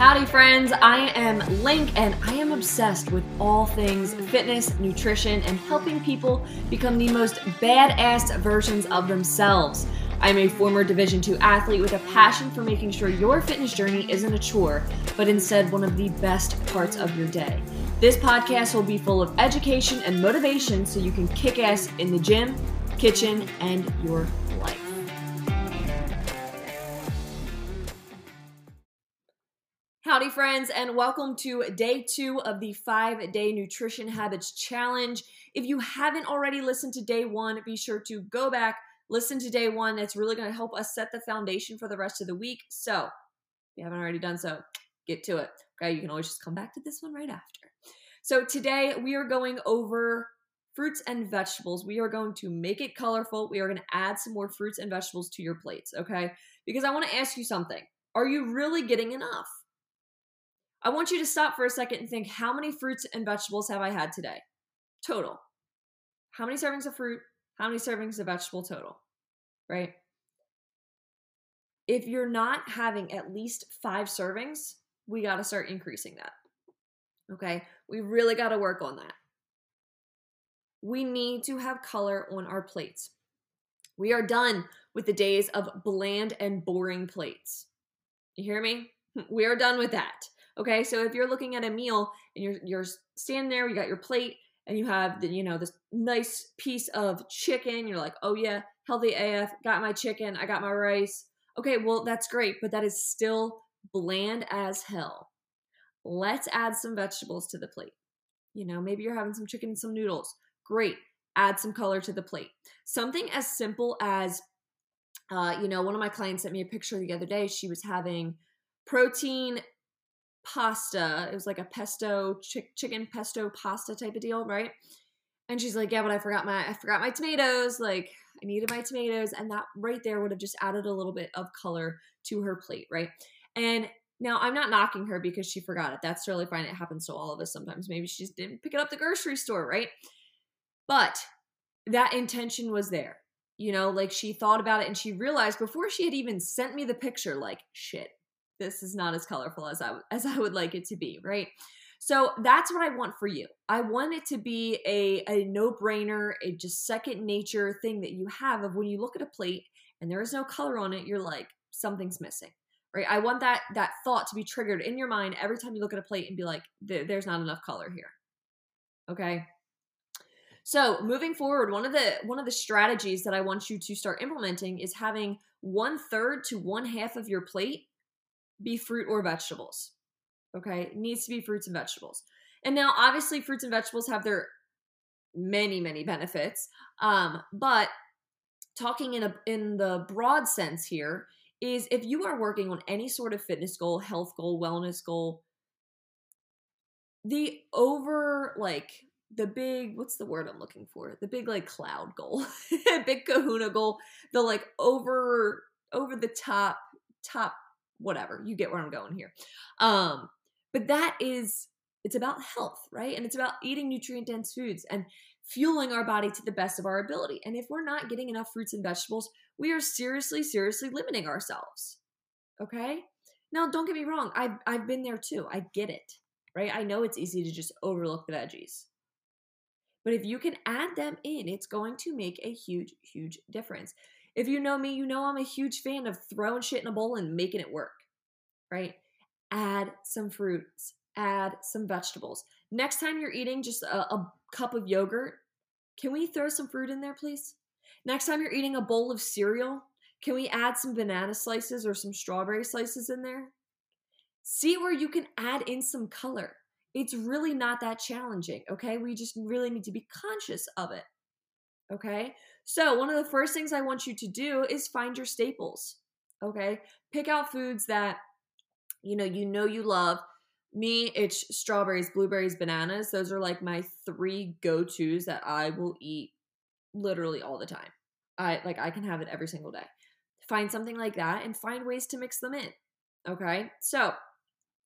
Howdy, friends. I am Link, and I am obsessed with all things fitness, nutrition, and helping people become the most badass versions of themselves. I'm a former Division II athlete with a passion for making sure your fitness journey isn't a chore, but instead one of the best parts of your day. This podcast will be full of education and motivation so you can kick ass in the gym, kitchen, and your life. Friends, and welcome to day two of the five day nutrition habits challenge. If you haven't already listened to day one, be sure to go back, listen to day one. It's really going to help us set the foundation for the rest of the week. So, if you haven't already done so, get to it. Okay, you can always just come back to this one right after. So, today we are going over fruits and vegetables. We are going to make it colorful. We are going to add some more fruits and vegetables to your plates, okay? Because I want to ask you something. Are you really getting enough? I want you to stop for a second and think how many fruits and vegetables have I had today? Total. How many servings of fruit? How many servings of vegetable total? Right? If you're not having at least five servings, we got to start increasing that. Okay? We really got to work on that. We need to have color on our plates. We are done with the days of bland and boring plates. You hear me? We are done with that. Okay, so if you're looking at a meal and you're you're standing there, you got your plate and you have the you know this nice piece of chicken, you're like, oh yeah, healthy AF, got my chicken, I got my rice. Okay, well that's great, but that is still bland as hell. Let's add some vegetables to the plate. You know, maybe you're having some chicken and some noodles. Great, add some color to the plate. Something as simple as, uh, you know, one of my clients sent me a picture the other day. She was having protein pasta. It was like a pesto chick, chicken pesto pasta type of deal, right? And she's like, "Yeah, but I forgot my I forgot my tomatoes. Like I needed my tomatoes." And that right there would have just added a little bit of color to her plate, right? And now I'm not knocking her because she forgot it. That's totally fine. It happens to all of us sometimes. Maybe she just didn't pick it up the grocery store, right? But that intention was there. You know, like she thought about it and she realized before she had even sent me the picture, like, shit, this is not as colorful as I as I would like it to be, right? So that's what I want for you. I want it to be a, a no brainer, a just second nature thing that you have of when you look at a plate and there is no color on it, you're like, something's missing, right? I want that that thought to be triggered in your mind every time you look at a plate and be like, there's not enough color here. Okay. So moving forward, one of the one of the strategies that I want you to start implementing is having one third to one half of your plate be fruit or vegetables. Okay, it needs to be fruits and vegetables. And now, obviously, fruits and vegetables have their many, many benefits. Um, but talking in a in the broad sense here is if you are working on any sort of fitness goal, health goal, wellness goal, the over like the big what's the word I'm looking for? The big like cloud goal, big kahuna goal, the like over over the top top whatever. You get where I'm going here. Um, but that is it's about health, right? And it's about eating nutrient dense foods and fueling our body to the best of our ability. And if we're not getting enough fruits and vegetables, we are seriously, seriously limiting ourselves. Okay? Now, don't get me wrong. I've, I've been there too. I get it, right? I know it's easy to just overlook the veggies. But if you can add them in, it's going to make a huge, huge difference. If you know me, you know I'm a huge fan of throwing shit in a bowl and making it work, right? Add some fruits, add some vegetables. Next time you're eating just a, a cup of yogurt, can we throw some fruit in there, please? Next time you're eating a bowl of cereal, can we add some banana slices or some strawberry slices in there? See where you can add in some color. It's really not that challenging, okay? We just really need to be conscious of it, okay? So, one of the first things I want you to do is find your staples. Okay? Pick out foods that you know you know you love. Me, it's strawberries, blueberries, bananas. Those are like my three go-tos that I will eat literally all the time. I like I can have it every single day. Find something like that and find ways to mix them in. Okay? So,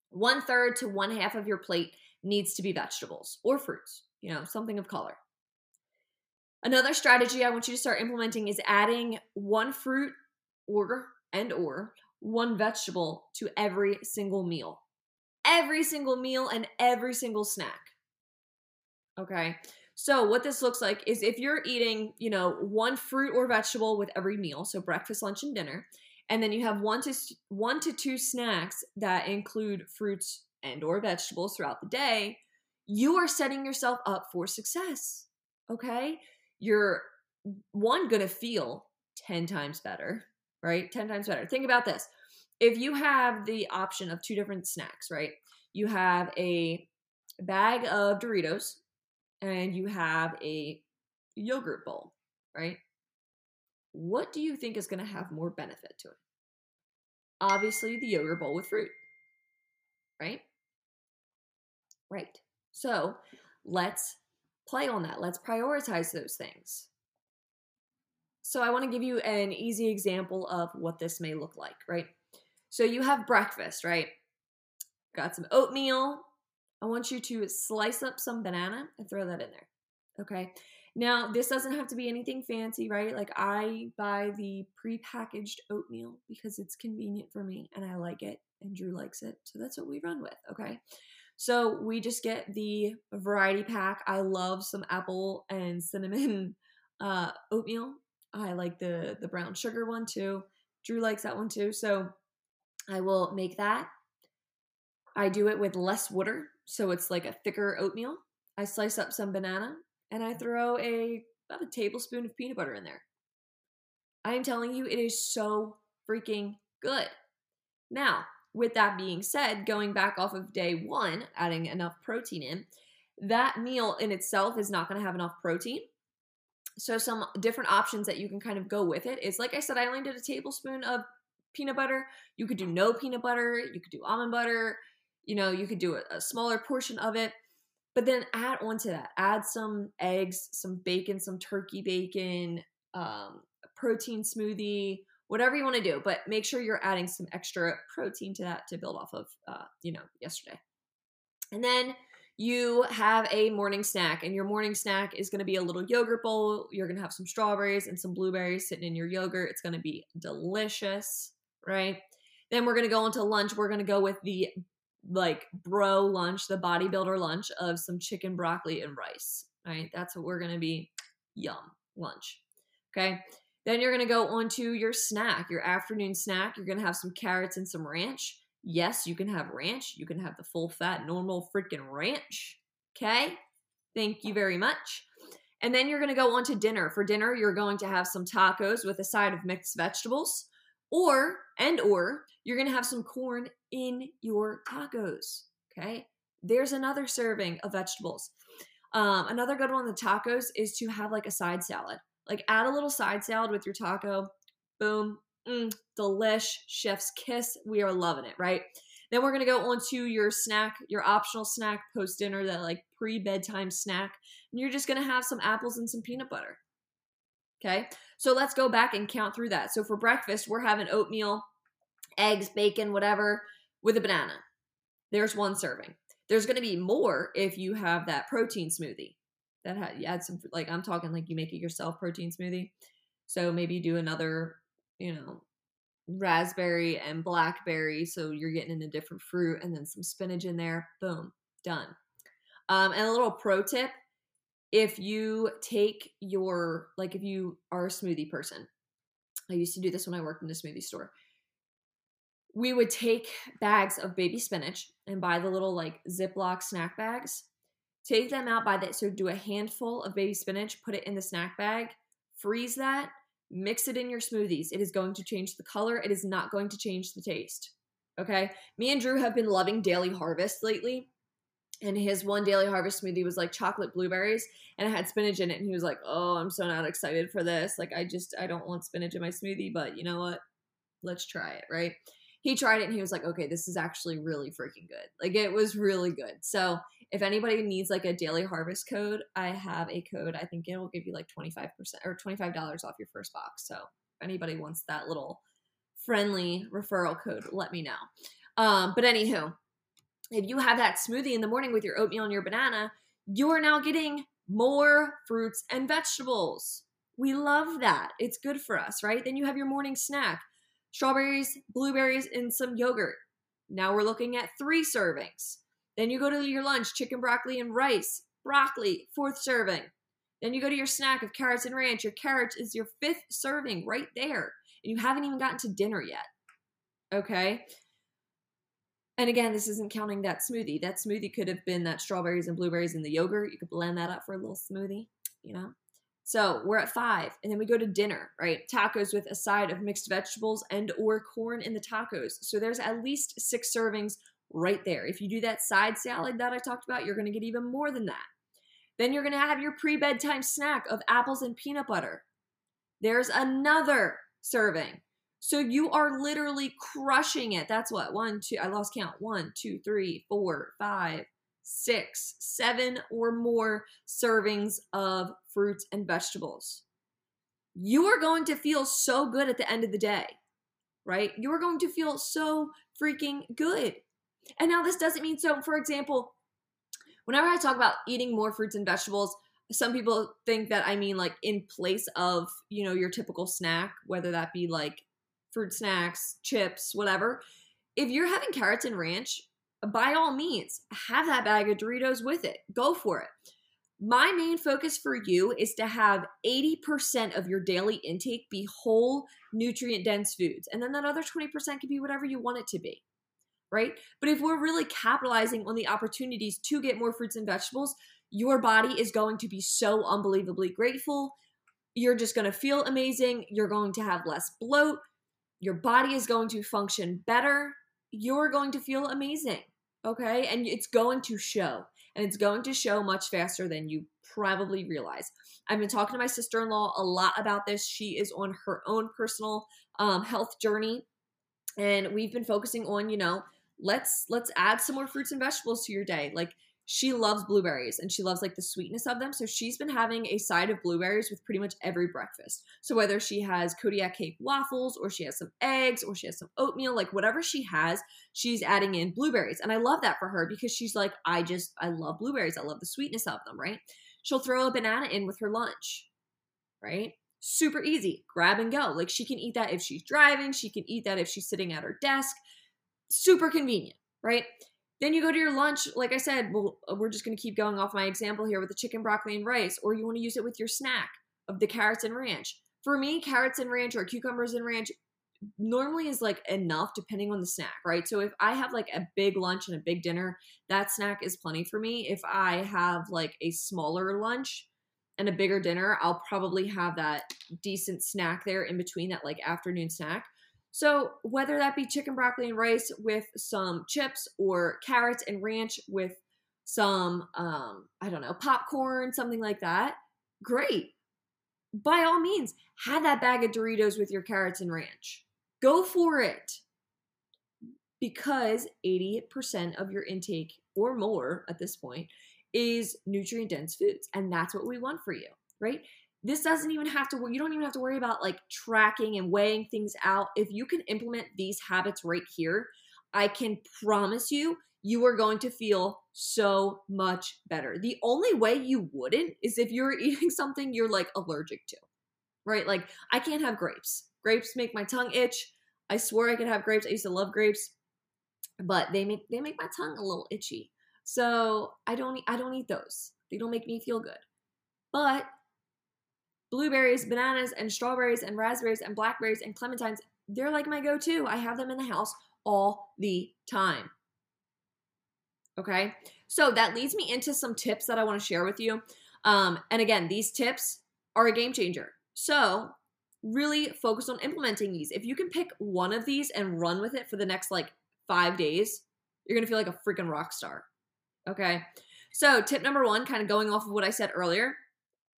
one third to one half of your plate needs to be vegetables or fruits, you know, something of color. Another strategy I want you to start implementing is adding one fruit or and or one vegetable to every single meal. every single meal and every single snack. Okay. So what this looks like is if you're eating, you know, one fruit or vegetable with every meal, so breakfast, lunch, and dinner, and then you have one to one to two snacks that include fruits and or vegetables throughout the day, you are setting yourself up for success. Okay? You're one going to feel 10 times better, right? 10 times better. Think about this. If you have the option of two different snacks, right? You have a bag of Doritos and you have a yogurt bowl, right? What do you think is going to have more benefit to it? Obviously, the yogurt bowl with fruit, right? Right. So let's play on that. Let's prioritize those things. So I want to give you an easy example of what this may look like, right? So you have breakfast, right? Got some oatmeal. I want you to slice up some banana and throw that in there. Okay. Now, this doesn't have to be anything fancy, right? Like I buy the pre-packaged oatmeal because it's convenient for me and I like it and Drew likes it. So that's what we run with, okay? So we just get the variety pack. I love some apple and cinnamon uh, oatmeal. I like the the brown sugar one too. Drew likes that one too. So I will make that. I do it with less water, so it's like a thicker oatmeal. I slice up some banana and I throw a about a tablespoon of peanut butter in there. I am telling you, it is so freaking good. Now, with that being said, going back off of day one, adding enough protein in, that meal in itself is not going to have enough protein. So, some different options that you can kind of go with it is like I said, I only did a tablespoon of peanut butter. You could do no peanut butter, you could do almond butter, you know, you could do a, a smaller portion of it. But then add onto that, add some eggs, some bacon, some turkey bacon, um, protein smoothie, whatever you want to do, but make sure you're adding some extra protein to that to build off of, uh, you know, yesterday. And then you have a morning snack, and your morning snack is going to be a little yogurt bowl. You're going to have some strawberries and some blueberries sitting in your yogurt. It's going to be delicious, right? Then we're going to go into lunch. We're going to go with the like bro lunch, the bodybuilder lunch of some chicken, broccoli, and rice, right? That's what we're going to be. Yum lunch. Okay. Then you're going to go on to your snack, your afternoon snack. You're going to have some carrots and some ranch. Yes, you can have ranch. You can have the full fat, normal freaking ranch. Okay? Thank you very much. And then you're going to go on to dinner. For dinner, you're going to have some tacos with a side of mixed vegetables or and or you're going to have some corn in your tacos. Okay? There's another serving of vegetables. Um, another good one, on the tacos, is to have like a side salad. Like add a little side salad with your taco. Boom. Mm, delish. Chef's kiss. We are loving it, right? Then we're gonna go on to your snack, your optional snack post dinner, that like pre bedtime snack. And you're just gonna have some apples and some peanut butter. Okay, so let's go back and count through that. So for breakfast, we're having oatmeal, eggs, bacon, whatever, with a banana. There's one serving. There's gonna be more if you have that protein smoothie that had you add some like I'm talking like you make it yourself protein smoothie. So maybe do another, you know, raspberry and blackberry. So you're getting in a different fruit and then some spinach in there. Boom, done. Um, and a little pro tip if you take your, like, if you are a smoothie person, I used to do this when I worked in a smoothie store. We would take bags of baby spinach and buy the little, like, Ziploc snack bags Take them out by that. So do a handful of baby spinach, put it in the snack bag, freeze that, mix it in your smoothies. It is going to change the color. It is not going to change the taste. Okay. Me and Drew have been loving Daily Harvest lately. And his one Daily Harvest smoothie was like chocolate blueberries and it had spinach in it. And he was like, Oh, I'm so not excited for this. Like, I just, I don't want spinach in my smoothie, but you know what? Let's try it. Right he tried it and he was like, okay, this is actually really freaking good. Like it was really good. So if anybody needs like a daily harvest code, I have a code. I think it will give you like 25% or $25 off your first box. So if anybody wants that little friendly referral code, let me know. Um, but anywho, if you have that smoothie in the morning with your oatmeal and your banana, you are now getting more fruits and vegetables. We love that. It's good for us, right? Then you have your morning snack strawberries, blueberries, and some yogurt. Now we're looking at three servings. Then you go to your lunch, chicken, broccoli, and rice. Broccoli, fourth serving. Then you go to your snack of carrots and ranch. Your carrots is your fifth serving right there. And you haven't even gotten to dinner yet. Okay? And again, this isn't counting that smoothie. That smoothie could have been that strawberries and blueberries in the yogurt. You could blend that up for a little smoothie, you know? So we're at five, and then we go to dinner, right? Tacos with a side of mixed vegetables and or corn in the tacos. So there's at least six servings right there. If you do that side salad that I talked about, you're going to get even more than that. Then you're going to have your pre-bedtime snack of apples and peanut butter. There's another serving. So you are literally crushing it. That's what one, two, I lost count. One, two, three, four, five, six, seven or more servings of fruits and vegetables. You are going to feel so good at the end of the day, right? You are going to feel so freaking good. And now this doesn't mean so, for example, whenever I talk about eating more fruits and vegetables, some people think that I mean like in place of, you know, your typical snack, whether that be like fruit snacks, chips, whatever. If you're having carrots and ranch, by all means, have that bag of Doritos with it. Go for it. My main focus for you is to have 80% of your daily intake be whole, nutrient dense foods. And then that other 20% can be whatever you want it to be, right? But if we're really capitalizing on the opportunities to get more fruits and vegetables, your body is going to be so unbelievably grateful. You're just going to feel amazing. You're going to have less bloat your body is going to function better. You're going to feel amazing. Okay. And it's going to show. And it's going to show much faster than you probably realize. I've been talking to my sister in law a lot about this. She is on her own personal um, health journey. And we've been focusing on, you know, let's let's add some more fruits and vegetables to your day. Like she loves blueberries and she loves like the sweetness of them. So she's been having a side of blueberries with pretty much every breakfast. So whether she has Kodiak cake waffles or she has some eggs or she has some oatmeal, like whatever she has, she's adding in blueberries. And I love that for her because she's like, I just, I love blueberries. I love the sweetness of them, right? She'll throw a banana in with her lunch, right? Super easy, grab and go. Like she can eat that if she's driving, she can eat that if she's sitting at her desk. Super convenient, right? Then you go to your lunch, like I said, well, uh, we're just going to keep going off my example here with the chicken, broccoli, and rice, or you want to use it with your snack of the carrots and ranch. For me, carrots and ranch or cucumbers and ranch normally is like enough depending on the snack, right? So if I have like a big lunch and a big dinner, that snack is plenty for me. If I have like a smaller lunch and a bigger dinner, I'll probably have that decent snack there in between that like afternoon snack. So, whether that be chicken, broccoli, and rice with some chips or carrots and ranch with some, um, I don't know, popcorn, something like that, great. By all means, have that bag of Doritos with your carrots and ranch. Go for it. Because 80% of your intake or more at this point is nutrient dense foods. And that's what we want for you, right? This doesn't even have to you don't even have to worry about like tracking and weighing things out. If you can implement these habits right here i can promise you you are going to feel so much better. The only way you wouldn't is if you're eating something you're like allergic to right? Like i can't have grapes. Grapes make my tongue itch. I swore i could have grapes. I used to love grapes but they make they make my tongue a little itchy. So i don't i don't eat those. They don't make me feel good. But blueberries, bananas, and strawberries, and raspberries, and blackberries, and clementines. They're like my go to. I have them in the house all the time. Okay, so that leads me into some tips that I want to share with you. Um, and again, these tips are a game changer. So, really focus on implementing these. If you can pick one of these and run with it for the next like five days, you're gonna feel like a freaking rock star. Okay, so tip number one, kind of going off of what I said earlier,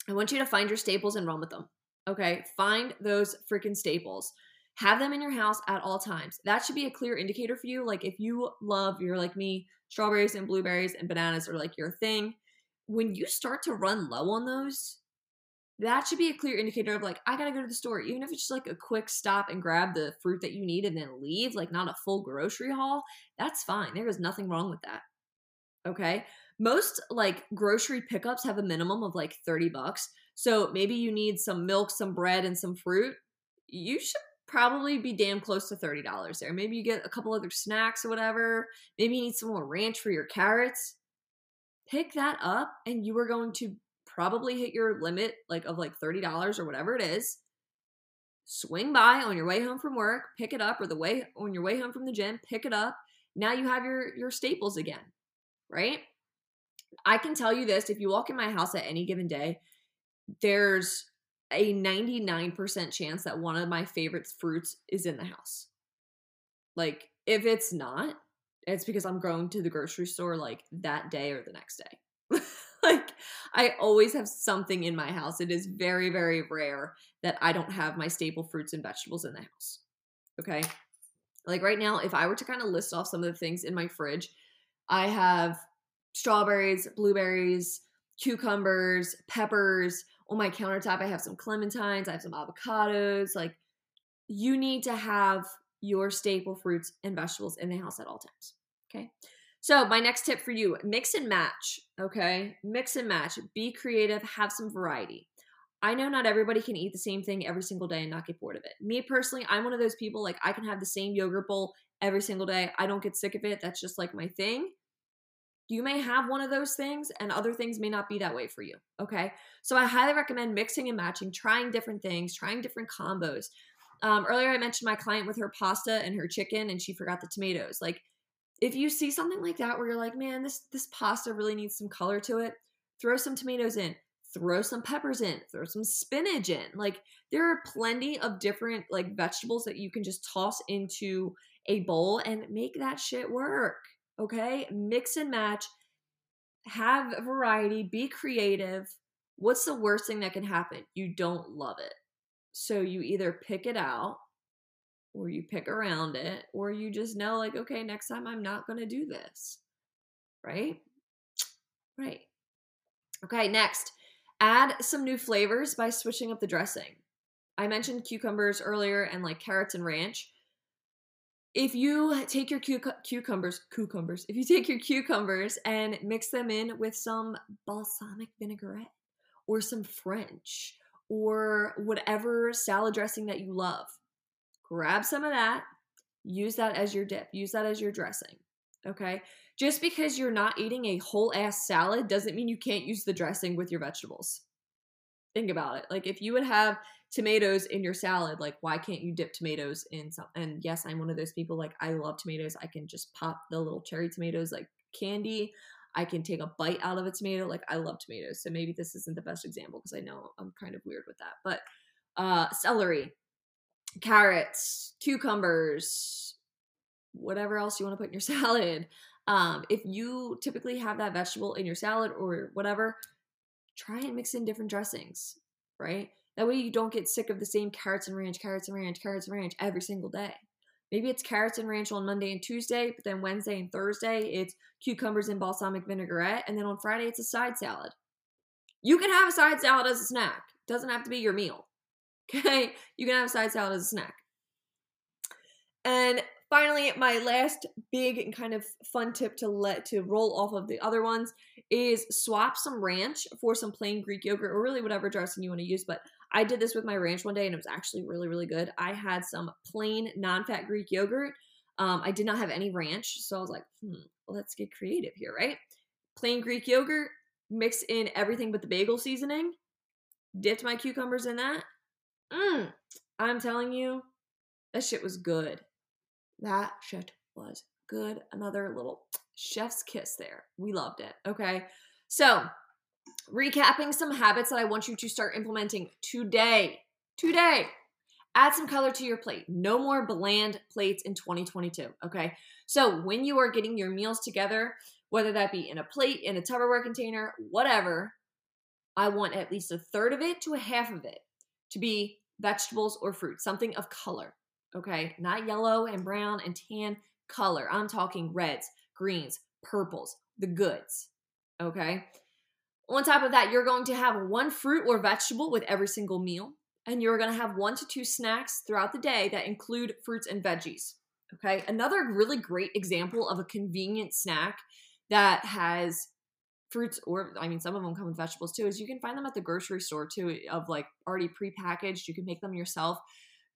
I want you to find your staples and run with them. Okay, find those freaking staples. Have them in your house at all times. That should be a clear indicator for you. Like if you love, you're like me, strawberries and blueberries and bananas are like your thing. When you start to run low on those, that should be a clear indicator of like, I gotta go to the store. Even if it's just like a quick stop and grab the fruit that you need and then leave, like not a full grocery haul, that's fine. There is nothing wrong with that. Okay most like grocery pickups have a minimum of like 30 bucks. So maybe you need some milk, some bread, and some fruit. You should probably be damn close to $30 there. Maybe you get a couple other snacks or whatever. Maybe you need some more ranch for your carrots. Pick that up and you are going to probably hit your limit like of like $30 or whatever it is. Swing by on your way home from work, pick it up or the way on your way home from the gym, pick it up. Now you have your your staples again, right? I can tell you this, if you walk in my house at any given day, there's a 99% chance that one of my favorite fruits is in the house. Like, if it's not, it's because I'm going to the grocery store like that day or the next day. like, I always have something in my house. It is very, very rare that I don't have my staple fruits and vegetables in the house. Okay. Like, right now, if I were to kind of list off some of the things in my fridge, I have strawberries, blueberries, cucumbers, peppers, on my countertop, I have some clementines, I have some avocados. Like, you need to have your staple fruits and vegetables in the house at all times. Okay. So, my next tip for you mix and match. Okay. Mix and match. Be creative, have some variety. I know not everybody can eat the same thing every single day and not get bored of it. Me personally, I'm one of those people like I can have the same yogurt bowl every single day. I don't get sick of it. That's just like my thing you may have one of those things and other things may not be that way for you. Okay. So I highly recommend mixing and matching, trying different things, trying different combos. Um, earlier, I mentioned my client with her pasta and her chicken and she forgot the tomatoes. Like, if you see something like that where you're like, man, this this pasta really needs some color to it, throw some tomatoes in, throw some peppers in, throw some spinach in. Like there are plenty of different like vegetables that you can just toss into a bowl and make that shit work. Okay, mix and match, have variety, be creative. What's the worst thing that can happen? You don't love it. So you either pick it out or you pick around it or you just know, like, okay, next time I'm not going to do this. Right? Right. Okay, next, add some new flavors by switching up the dressing. I mentioned cucumbers earlier and like carrots and ranch if you take your cucumbers, cucumbers, if you take your cucumbers and mix them in with some balsamic vinaigrette or some French or whatever salad dressing that you love, grab some of that, use that as your dip, use that as your dressing. Okay. Just because you're not eating a whole ass salad doesn't mean you can't use the dressing with your vegetables. Think about it. Like if you would have tomatoes in your salad like why can't you dip tomatoes in some and yes i'm one of those people like i love tomatoes i can just pop the little cherry tomatoes like candy i can take a bite out of a tomato like i love tomatoes so maybe this isn't the best example because i know i'm kind of weird with that but uh celery carrots cucumbers whatever else you want to put in your salad um if you typically have that vegetable in your salad or whatever try and mix in different dressings right that way you don't get sick of the same carrots and ranch, carrots and ranch, carrots and ranch every single day. Maybe it's carrots and ranch on Monday and Tuesday, but then Wednesday and Thursday it's cucumbers and balsamic vinaigrette, and then on Friday it's a side salad. You can have a side salad as a snack. It doesn't have to be your meal. Okay? You can have a side salad as a snack. And finally, my last big and kind of fun tip to let to roll off of the other ones is swap some ranch for some plain Greek yogurt or really whatever dressing you want to use. But I did this with my ranch one day and it was actually really, really good. I had some plain non fat Greek yogurt. Um, I did not have any ranch. So I was like, hmm, let's get creative here, right? Plain Greek yogurt, mix in everything but the bagel seasoning, dipped my cucumbers in that. Mmm, I'm telling you, that shit was good. That shit was good. Another little chef's kiss there. We loved it. Okay. So recapping some habits that I want you to start implementing today. Today. Add some color to your plate. No more bland plates in 2022. Okay. So when you are getting your meals together, whether that be in a plate, in a Tupperware container, whatever, I want at least a third of it to a half of it to be vegetables or fruit, something of color. Okay. Not yellow and brown and tan color. I'm talking reds, greens, purples, the goods. Okay. On top of that, you're going to have one fruit or vegetable with every single meal, and you're going to have one to two snacks throughout the day that include fruits and veggies. Okay. Another really great example of a convenient snack that has fruits or I mean some of them come with vegetables too is you can find them at the grocery store too of like already prepackaged. You can make them yourself.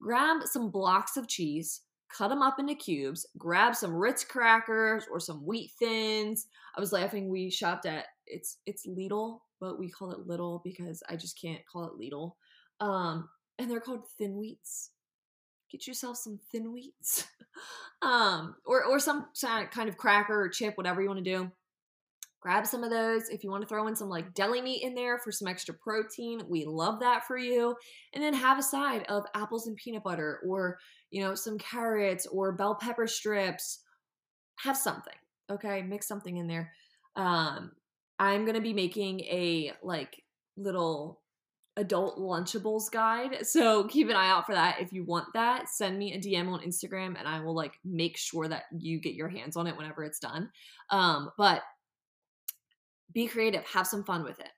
Grab some blocks of cheese, cut them up into cubes, grab some Ritz crackers or some wheat thins. I was laughing. We shopped at it's it's Lidl, but we call it Little because I just can't call it Lidl. Um, and they're called thin wheats. Get yourself some thin wheats, um, or or some kind of cracker or chip, whatever you want to do. Grab some of those. If you want to throw in some like deli meat in there for some extra protein, we love that for you. And then have a side of apples and peanut butter or, you know, some carrots or bell pepper strips. Have something, okay? Mix something in there. Um, I'm going to be making a like little adult lunchables guide. So keep an eye out for that. If you want that, send me a DM on Instagram and I will like make sure that you get your hands on it whenever it's done. Um, but be creative, have some fun with it.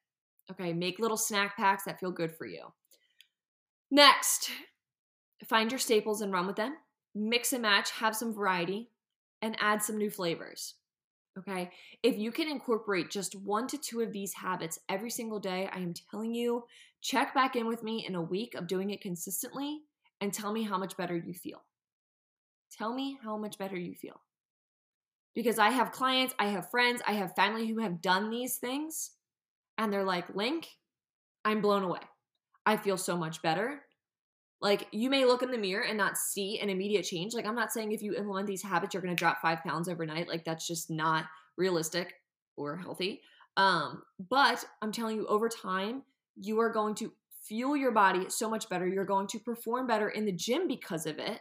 Okay, make little snack packs that feel good for you. Next, find your staples and run with them. Mix and match, have some variety, and add some new flavors. Okay, if you can incorporate just one to two of these habits every single day, I am telling you, check back in with me in a week of doing it consistently and tell me how much better you feel. Tell me how much better you feel because I have clients, I have friends, I have family who have done these things and they're like, Link, I'm blown away. I feel so much better. Like, you may look in the mirror and not see an immediate change. Like, I'm not saying if you implement these habits, you're gonna drop five pounds overnight. Like, that's just not realistic or healthy. Um, but I'm telling you, over time, you are going to fuel your body so much better. You're going to perform better in the gym because of it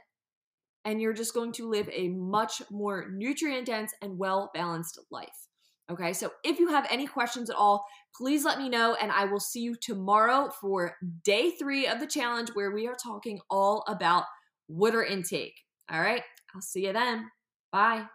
and you're just going to live a much more nutrient dense and well balanced life. Okay, so if you have any questions at all, please let me know, and I will see you tomorrow for day three of the challenge where we are talking all about water intake. All right, I'll see you then. Bye.